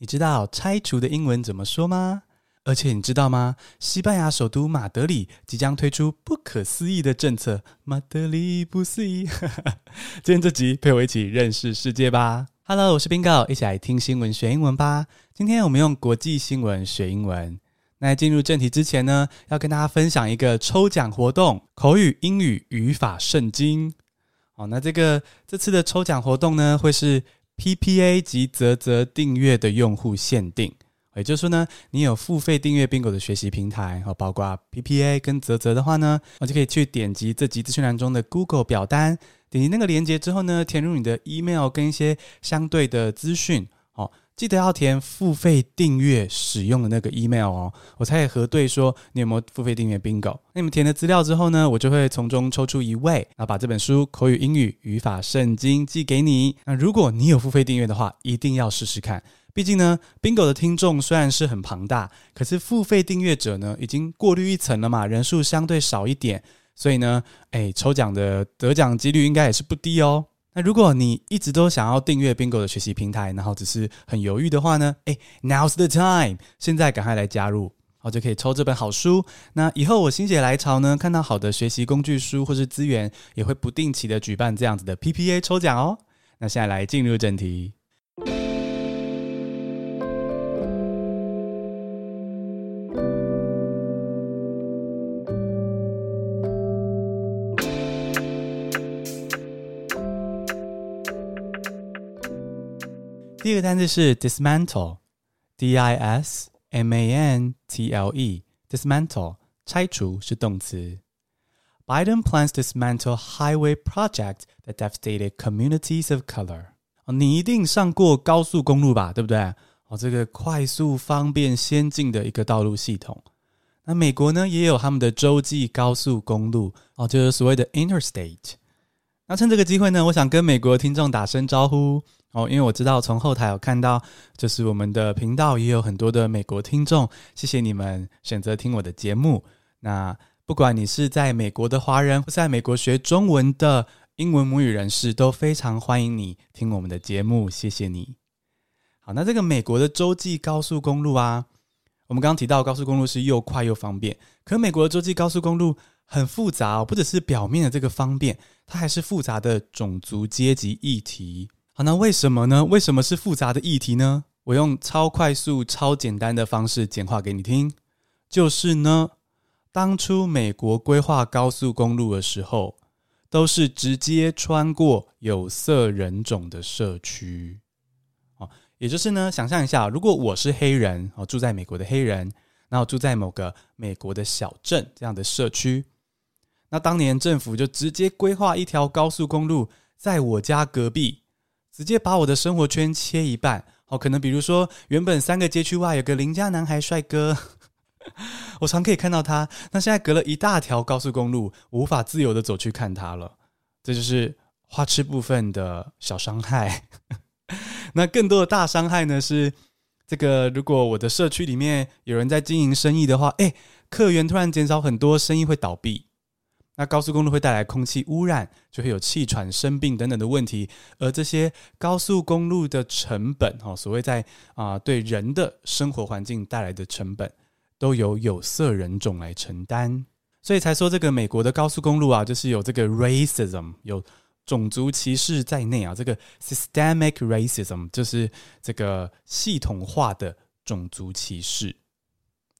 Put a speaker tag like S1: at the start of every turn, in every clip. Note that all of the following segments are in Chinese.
S1: 你知道拆除的英文怎么说吗？而且你知道吗？西班牙首都马德里即将推出不可思议的政策。马德里不思议。今天这集陪我一起认识世界吧。Hello，我是 Bingo，一起来听新闻学英文吧。今天我们用国际新闻学英文。那进入正题之前呢，要跟大家分享一个抽奖活动——口语英语语法圣经。好，那这个这次的抽奖活动呢，会是 PPA 及泽泽订阅的用户限定，也就是说呢，你有付费订阅 Bingo 的学习平台，和，包括 PPA 跟泽泽的话呢，我就可以去点击这集资讯栏中的 Google 表单，点击那个链接之后呢，填入你的 email 跟一些相对的资讯，记得要填付费订阅使用的那个 email 哦，我才可以核对说你有没有付费订阅 Bingo。那你们填了资料之后呢，我就会从中抽出一位，然后把这本书《口语英语语法圣经》寄给你。那如果你有付费订阅的话，一定要试试看。毕竟呢，Bingo 的听众虽然是很庞大，可是付费订阅者呢已经过滤一层了嘛，人数相对少一点，所以呢，哎，抽奖的得奖几率应该也是不低哦。那如果你一直都想要订阅 Bingo 的学习平台，然后只是很犹豫的话呢？诶，Now's the time，现在赶快来加入，好，就可以抽这本好书。那以后我心血来潮呢，看到好的学习工具书或是资源，也会不定期的举办这样子的 PPA 抽奖哦。那现在来进入正题。第一个单词是 dismantle，D-I-S-M-A-N-T-L-E，dismantle，拆除是动词。Biden plans dismantle highway project that devastated communities of color。哦，你一定上过高速公路吧，对不对？哦，这个快速、方便、先进的一个道路系统。那美国呢，也有他们的洲际高速公路，哦，就是所谓的 interstate。那趁这个机会呢，我想跟美国听众打声招呼。 哦，因为我知道从后台有看到，就是我们的频道也有很多的美国听众，谢谢你们选择听我的节目。那不管你是在美国的华人，或是在美国学中文的英文母语人士，都非常欢迎你听我们的节目，谢谢你。好，那这个美国的洲际高速公路啊，我们刚刚提到高速公路是又快又方便，可美国的洲际高速公路很复杂哦，不只是表面的这个方便，它还是复杂的种族阶级议题。那为什么呢？为什么是复杂的议题呢？我用超快速、超简单的方式简化给你听，就是呢，当初美国规划高速公路的时候，都是直接穿过有色人种的社区。哦，也就是呢，想象一下，如果我是黑人，哦，住在美国的黑人，然后住在某个美国的小镇这样的社区，那当年政府就直接规划一条高速公路在我家隔壁。直接把我的生活圈切一半，好，可能比如说，原本三个街区外有个邻家男孩帅哥，我常可以看到他。那现在隔了一大条高速公路，无法自由的走去看他了。这就是花痴部分的小伤害。那更多的大伤害呢？是这个，如果我的社区里面有人在经营生意的话，诶，客源突然减少很多，生意会倒闭。那高速公路会带来空气污染，就会有气喘、生病等等的问题，而这些高速公路的成本，哈，所谓在啊对人的生活环境带来的成本，都由有色人种来承担，所以才说这个美国的高速公路啊，就是有这个 racism，有种族歧视在内啊，这个 systemic racism 就是这个系统化的种族歧视，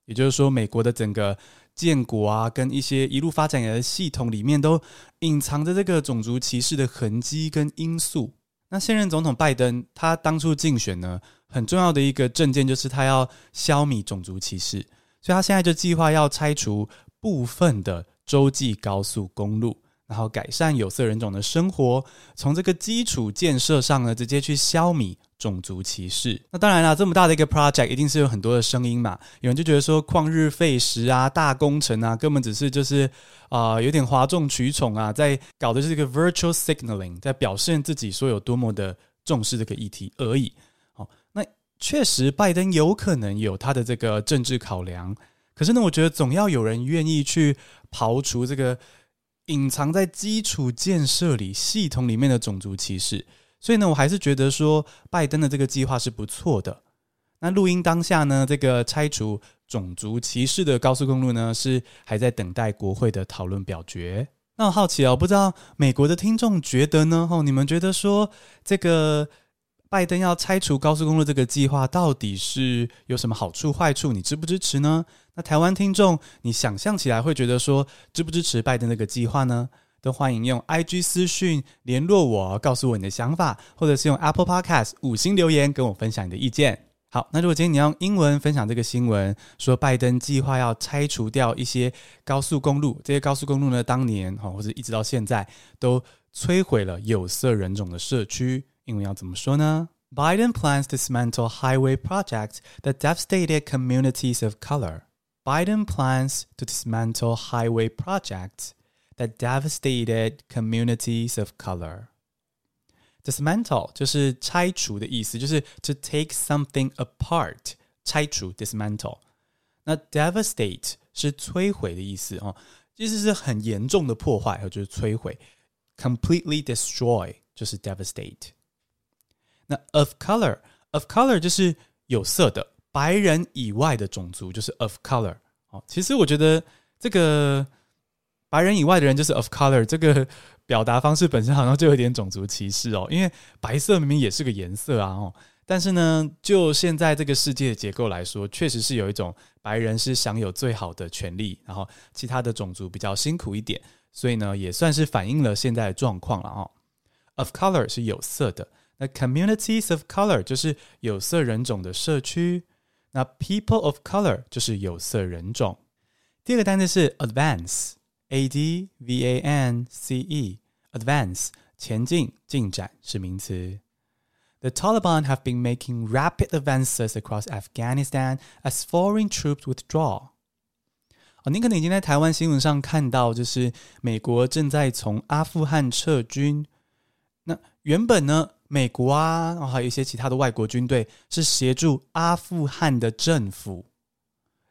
S1: 也就是说，美国的整个。建国啊，跟一些一路发展的系统里面，都隐藏着这个种族歧视的痕迹跟因素。那现任总统拜登，他当初竞选呢，很重要的一个政见就是他要消弭种族歧视，所以他现在就计划要拆除部分的洲际高速公路，然后改善有色人种的生活，从这个基础建设上呢，直接去消弭。种族歧视，那当然了，这么大的一个 project，一定是有很多的声音嘛。有人就觉得说旷日费时啊，大工程啊，根本只是就是啊、有点哗众取宠啊，在搞的是一个 virtual signaling，在表现自己说有多么的重视这个议题而已。好，那确实拜登有可能有他的这个政治考量，可是呢，我觉得总要有人愿意去刨除这个隐藏在基础建设里系统里面的种族歧视。所以呢，我还是觉得说拜登的这个计划是不错的。那录音当下呢，这个拆除种族歧视的高速公路呢，是还在等待国会的讨论表决。那我好奇哦，不知道美国的听众觉得呢？哦，你们觉得说这个拜登要拆除高速公路这个计划，到底是有什么好处坏处？你支不支持呢？那台湾听众，你想象起来会觉得说支不支持拜登这个计划呢？都欢迎用 IG 私讯联络我，告诉我你的想法，或者是用 Apple Podcast 五星留言跟我分享你的意见。好，那如果今天你要用英文分享这个新闻，说拜登计划要拆除掉一些高速公路，这些高速公路呢，当年哈或者一直到现在都摧毁了有色人种的社区，英文要怎么说呢？Biden plans to dismantle highway projects that devastated communities of color. Biden plans to dismantle highway projects that devastated communities of color. Dismantle 就是拆除的意思，就是 to take something apart，拆除 dismantle。那 devastate 是摧毁的意思哦，其实是很严重的破坏，就是摧毁。completely destroy 就是 devastate。那 of color，of color 就是有色的，白人以外的种族就是 of color。哦，其实我觉得这个 白人以外的人就是 of color 这个。表达方式本身好像就有点种族歧视哦，因为白色明明也是个颜色啊哦，但是呢，就现在这个世界的结构来说，确实是有一种白人是享有最好的权利，然后其他的种族比较辛苦一点，所以呢，也算是反映了现在的状况了哦。Of color 是有色的，那 communities of color 就是有色人种的社区，那 people of color 就是有色人种。第二个单词是 advance。A D V A N C E，advance 前进进展是名词。The Taliban have been making rapid advances across Afghanistan as foreign troops withdraw。哦，您可能已经在台湾新闻上看到，就是美国正在从阿富汗撤军。那原本呢，美国啊，哦，还有一些其他的外国军队是协助阿富汗的政府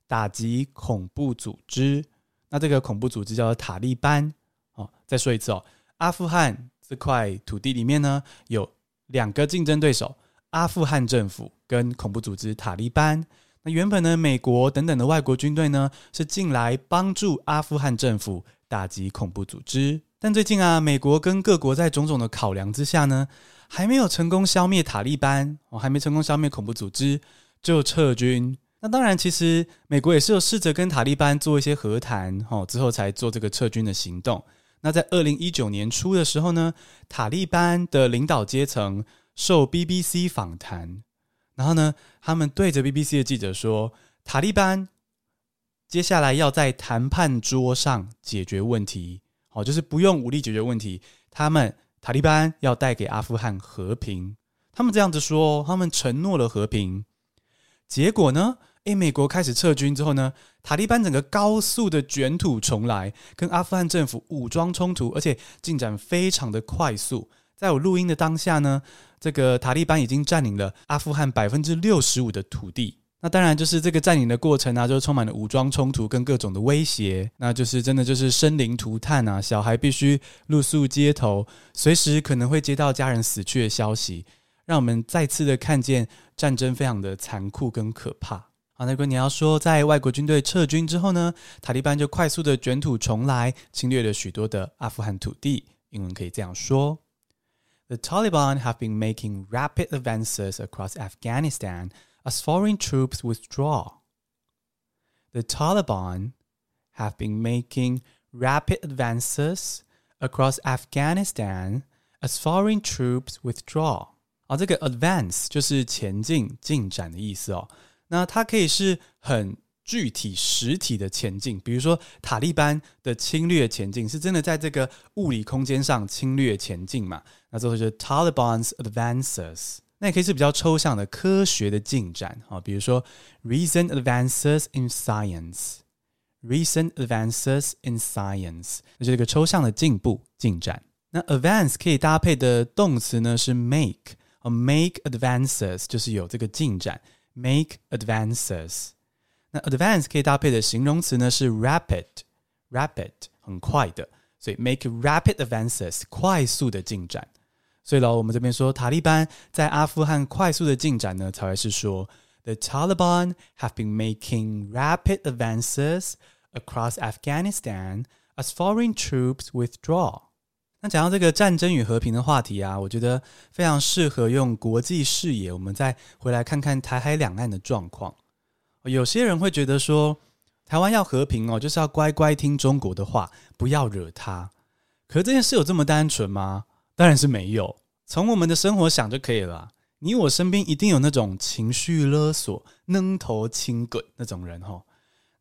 S1: 打击恐怖组织。 那这个恐怖组织叫做塔利班哦。再说一次哦，阿富汗这块土地里面呢，有两个竞争对手：阿富汗政府跟恐怖组织塔利班。那原本呢，美国等等的外国军队呢，是进来帮助阿富汗政府打击恐怖组织。但最近啊，美国跟各国在种种的考量之下呢，还没有成功消灭塔利班哦，还没成功消灭恐怖组织，就撤军。那当然，其实美国也是有试着跟塔利班做一些和谈，哦，之后才做这个撤军的行动。那在二零一九年初的时候呢，塔利班的领导阶层受 BBC 访谈，然后呢，他们对着 BBC 的记者说，塔利班接下来要在谈判桌上解决问题，哦，就是不用武力解决问题，他们塔利班要带给阿富汗和平。他们这样子说，他们承诺了和平。结果呢？诶，美国开始撤军之后呢，塔利班整个高速的卷土重来，跟阿富汗政府武装冲突，而且进展非常的快速。在我录音的当下呢，这个塔利班已经占领了阿富汗百分之六十五的土地。那当然就是这个占领的过程啊，就充满了武装冲突跟各种的威胁，那就是真的就是生灵涂炭啊，小孩必须露宿街头，随时可能会接到家人死去的消息。让我们再次的看见战争非常的残酷跟可怕。好，那如果你要说在外国军队撤军之后呢，塔利班就快速的卷土重来，侵略了许多的阿富汗土地。英文可以这样说：The Taliban have been making rapid advances across Afghanistan as foreign troops withdraw. The Taliban have been making rapid advances across Afghanistan as foreign troops withdraw. 啊，这个 advance 就是前进、进展的意思哦。 那它可以是很具体、实体的前进，比如说塔利班的侵略前进，是真的在这个物理空间上侵略前进嘛？那最后就是 Taliban's advances。那也可以是比较抽象的科学的进展啊，比如说 recent advances in science，recent advances in science，那就是一个抽象的进步、进展。那 advance 可以搭配的动词呢是 make。make advances 就是有这个进展 ，make advances。那 advance 可以搭配的形容词呢是 rapid，rapid 很快的，所以 make rapid advances 快速的进展。所以喽，我们这边说塔利班在阿富汗快速的进展呢，才会是说 The Taliban have been making rapid advances across Afghanistan as foreign troops withdraw. 那讲到这个战争与和平的话题啊，我觉得非常适合用国际视野，我们再回来看看台海两岸的状况。有些人会觉得说，台湾要和平哦，就是要乖乖听中国的话，不要惹他。可是这件事有这么单纯吗？当然是没有。从我们的生活想就可以了。你我身边一定有那种情绪勒索、愣头青滚那种人哈。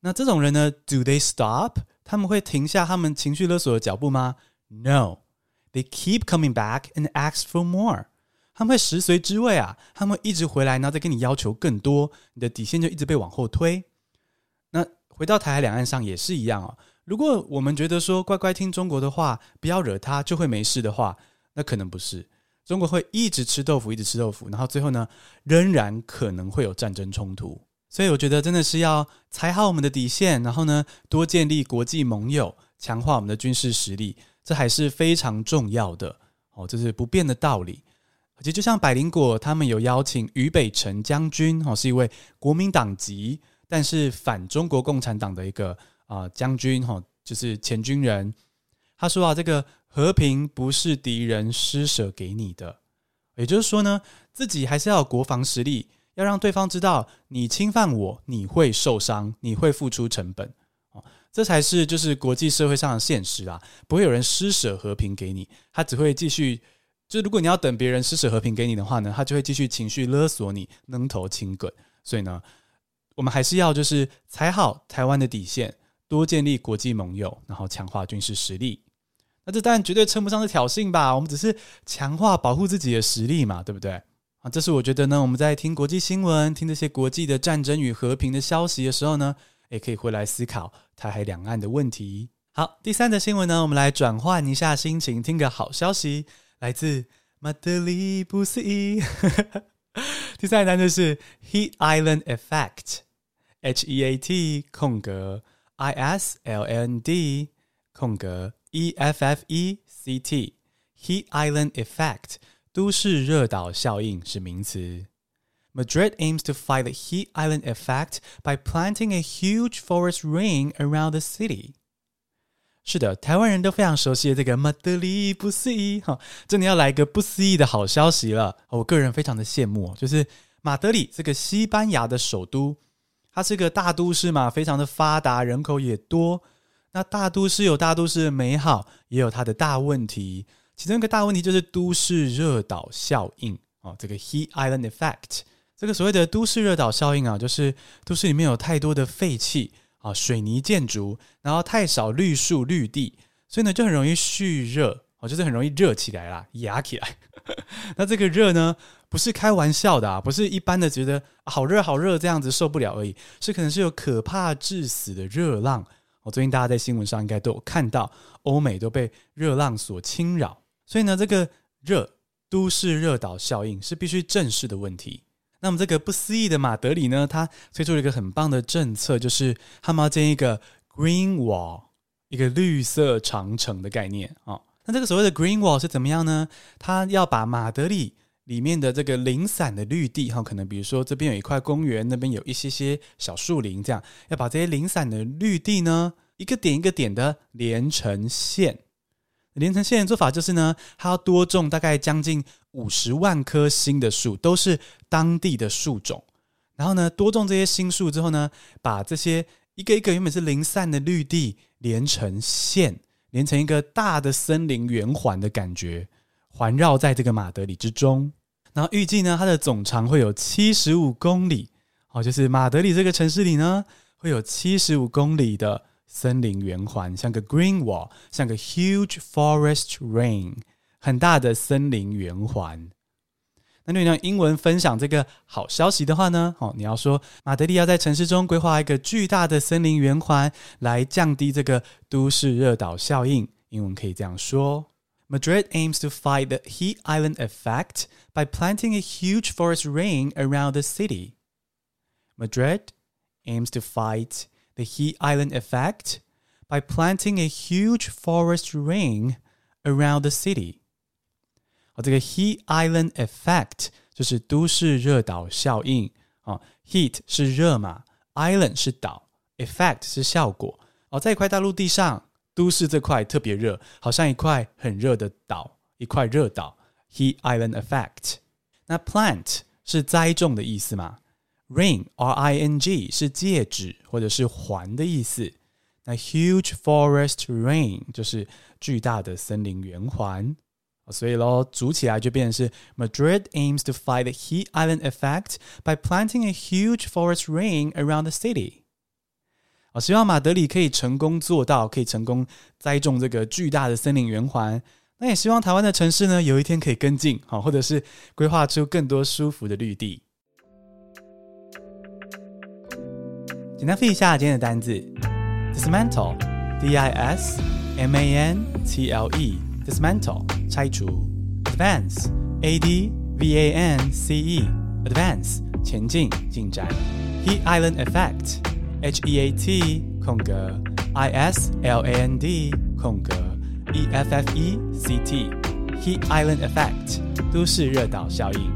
S1: 那这种人呢？Do they stop？他们会停下他们情绪勒索的脚步吗？No。They keep coming back and ask for more。他们会食髓知味啊，他们会一直回来，然后再跟你要求更多，你的底线就一直被往后推。那回到台海两岸上也是一样哦。如果我们觉得说乖乖听中国的话，不要惹他，就会没事的话，那可能不是。中国会一直吃豆腐，一直吃豆腐，然后最后呢，仍然可能会有战争冲突。所以我觉得真的是要踩好我们的底线，然后呢，多建立国际盟友，强化我们的军事实力。这还是非常重要的哦，这是不变的道理。而且就像百灵果他们有邀请于北辰将军哦，是一位国民党籍，但是反中国共产党的一个啊将军哈，就是前军人。他说啊，这个和平不是敌人施舍给你的，也就是说呢，自己还是要有国防实力，要让对方知道你侵犯我，你会受伤，你会付出成本。这才是就是国际社会上的现实啊，不会有人施舍和平给你，他只会继续。就如果你要等别人施舍和平给你的话呢，他就会继续情绪勒索你，扔头轻滚。所以呢，我们还是要就是踩好台湾的底线，多建立国际盟友，然后强化军事实力。那这当然绝对称不上是挑衅吧？我们只是强化保护自己的实力嘛，对不对？啊，这是我觉得呢，我们在听国际新闻、听这些国际的战争与和平的消息的时候呢。也可以回来思考台海两岸的问题。好，第三则新闻呢，我们来转换一下心情，听个好消息，来自马德里不思议。第三个单词是 Heat Island Effect，H E A T 空格 I S L N D 空格 E F F E C T，Heat Island Effect 都市热岛效应是名词。Madrid aims to fight the heat island effect by planting a huge forest ring around the city。是的，台湾人都非常熟悉的这个马德里不思议哈，真的要来一个不思议的好消息了。我个人非常的羡慕，就是马德里这个西班牙的首都，它是个大都市嘛，非常的发达，人口也多。那大都市有大都市的美好，也有它的大问题。其中一个大问题就是都市热岛效应哦，这个 heat island effect。这个所谓的都市热岛效应啊，就是都市里面有太多的废气啊，水泥建筑，然后太少绿树绿地，所以呢就很容易蓄热哦，就是很容易热起来啦，压起来。那这个热呢，不是开玩笑的啊，不是一般的觉得好热好热这样子受不了而已，是可能是有可怕致死的热浪。我最近大家在新闻上应该都有看到，欧美都被热浪所侵扰，所以呢，这个热都市热岛效应是必须正视的问题。那么这个不思议的马德里呢，它推出了一个很棒的政策，就是他们要建一个 Green Wall，一个绿色长城的概念啊、哦。那这个所谓的 Green Wall 是怎么样呢？它要把马德里里面的这个零散的绿地，哈、哦，可能比如说这边有一块公园，那边有一些些小树林，这样要把这些零散的绿地呢，一个点一个点的连成线。连成线的做法就是呢，它要多种大概将近五十万棵新的树，都是当地的树种。然后呢，多种这些新树之后呢，把这些一个一个原本是零散的绿地连成线，连成一个大的森林圆环的感觉，环绕在这个马德里之中。然后预计呢，它的总长会有七十五公里。好，就是马德里这个城市里呢，会有七十五公里的。森林圆环像个 green wall，像个 huge forest ring，很大的森林圆环。那你用英文分享这个好消息的话呢？哦，你要说马德里要在城市中规划一个巨大的森林圆环，来降低这个都市热岛效应。英文可以这样说：Madrid aims to fight the heat island effect by planting a huge forest ring around the city. Madrid aims to fight The heat island effect by planting a huge forest ring around the city。好，这个 heat island effect 就是都市热岛效应啊。Heat 是热嘛，Island 是岛，Effect 是效果。哦，在一块大陆地上，都市这块特别热，好像一块很热的岛，一块热岛。Heat Island Effect。那 Plant 是栽种的意思嘛？Ring R I N G 是戒指或者是环的意思。那 Huge Forest Ring 就是巨大的森林圆环。所以喽，组起来就变成是 Madrid aims to fight the heat island effect by planting a huge forest ring around the city。我希望马德里可以成功做到，可以成功栽种这个巨大的森林圆环。那也希望台湾的城市呢，有一天可以跟进，好，或者是规划出更多舒服的绿地。简单复习一下今天的单字：dismantle，D-I-S-M-A-N-T-L-E Dismantle，。拆除，advance，a d v a n c e，advance 前进进展，heat island effect，h e a t 空格 i s l a n d 空格 e f f e c t，heat island effect 都市热岛效应。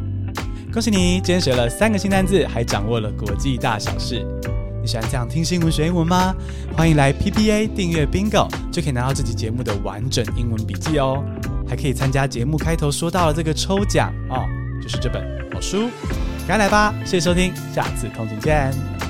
S1: 恭喜你，今天学了三个新单字，还掌握了国际大小事。你喜欢这样听新闻学英文吗？欢迎来 PPA 订阅 Bingo，就可以拿到这期节目的完整英文笔记哦。还可以参加节目开头说到的这个抽奖哦，就是这本好书，赶快来吧！谢谢收听，下次同频见。